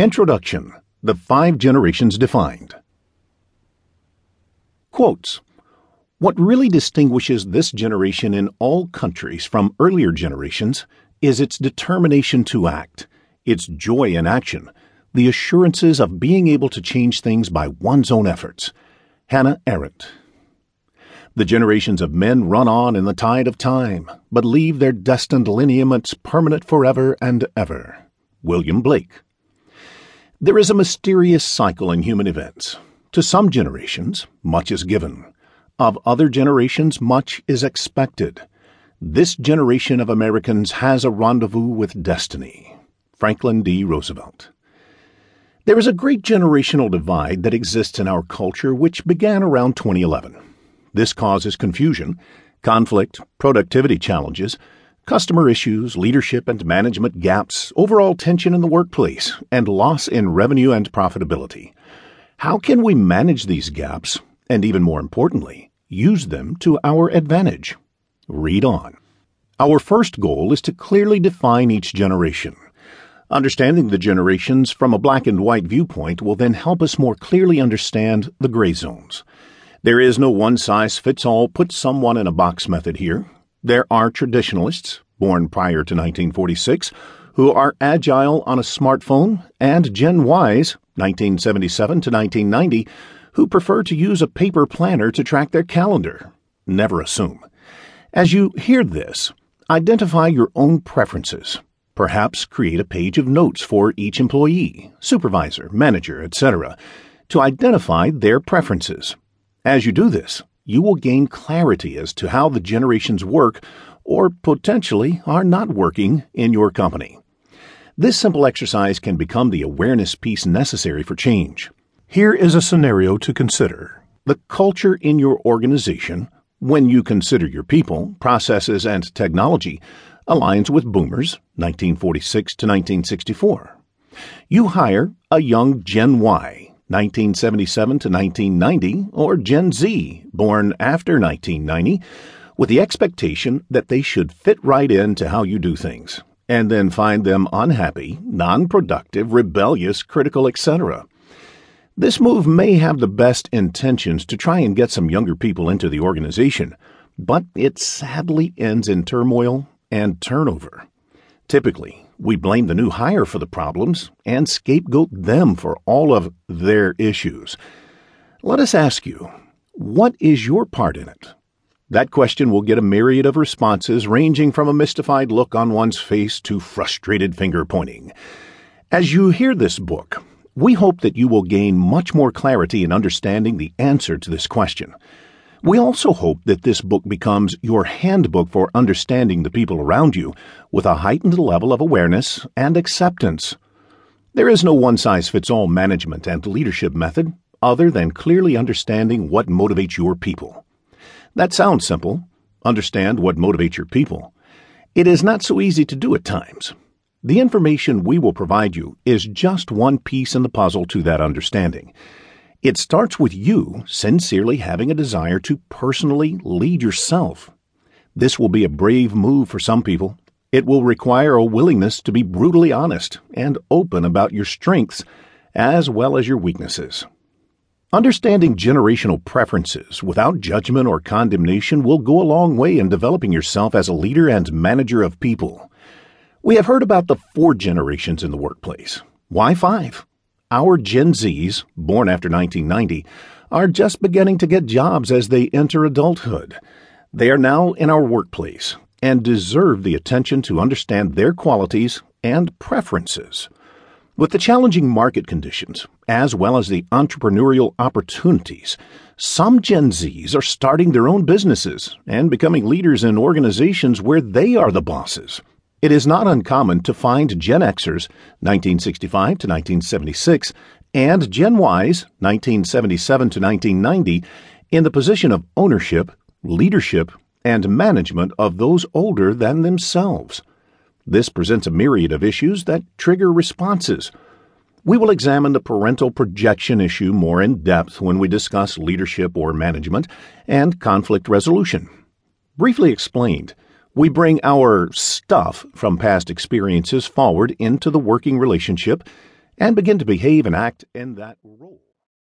Introduction The Five Generations Defined. Quotes What really distinguishes this generation in all countries from earlier generations is its determination to act, its joy in action, the assurances of being able to change things by one's own efforts. Hannah Arendt. The generations of men run on in the tide of time, but leave their destined lineaments permanent forever and ever. William Blake. There is a mysterious cycle in human events. To some generations, much is given. Of other generations, much is expected. This generation of Americans has a rendezvous with destiny. Franklin D. Roosevelt. There is a great generational divide that exists in our culture which began around 2011. This causes confusion, conflict, productivity challenges, customer issues, leadership and management gaps, overall tension in the workplace, and loss in revenue and profitability. How can we manage these gaps and, even more importantly, use them to our advantage? Read on. Our first goal is to clearly define each generation. Understanding the generations from a black and white viewpoint will then help us more clearly understand the gray zones. There is no one size fits all put someone in a box method here. There are traditionalists, born prior to 1946, who are agile on a smartphone, and Gen Ys, 1977 to 1990, who prefer to use a paper planner to track their calendar. Never assume. As you hear this, identify your own preferences. Perhaps create a page of notes for each employee, supervisor, manager, etc., to identify their preferences. As you do this, you will gain clarity as to how the generations work or potentially are not working in your company. This simple exercise can become the awareness piece necessary for change. Here is a scenario to consider. The culture in your organization, when you consider your people, processes, and technology, aligns with boomers, 1946 to 1964. You hire a young Gen Y, 1977 to 1990, or Gen Z, born after 1990, with the expectation that they should fit right into how you do things, and then find them unhappy, non productive, rebellious, critical, etc. This move may have the best intentions to try and get some younger people into the organization, but it sadly ends in turmoil and turnover. Typically, we blame the new hire for the problems and scapegoat them for all of their issues. Let us ask you, what is your part in it? That question will get a myriad of responses ranging from a mystified look on one's face to frustrated finger pointing. As you hear this book, we hope that you will gain much more clarity in understanding the answer to this question. We also hope that this book becomes your handbook for understanding the people around you with a heightened level of awareness and acceptance. There is no one size fits all management and leadership method other than clearly understanding what motivates your people. That sounds simple. Understand what motivates your people. It is not so easy to do at times. The information we will provide you is just one piece in the puzzle to that understanding. It starts with you sincerely having a desire to personally lead yourself. This will be a brave move for some people. It will require a willingness to be brutally honest and open about your strengths as well as your weaknesses. Understanding generational preferences without judgment or condemnation will go a long way in developing yourself as a leader and manager of people. We have heard about the four generations in the workplace. Why five? Our Gen Zs, born after 1990, are just beginning to get jobs as they enter adulthood. They are now in our workplace and deserve the attention to understand their qualities and preferences. With the challenging market conditions, as well as the entrepreneurial opportunities, some Gen Zs are starting their own businesses and becoming leaders in organizations where they are the bosses. It is not uncommon to find Gen Xers, 1965 to 1976, and Gen Ys, 1977 to 1990, in the position of ownership, leadership, and management of those older than themselves. This presents a myriad of issues that trigger responses. We will examine the parental projection issue more in depth when we discuss leadership or management and conflict resolution. Briefly explained, we bring our stuff from past experiences forward into the working relationship and begin to behave and act in that role.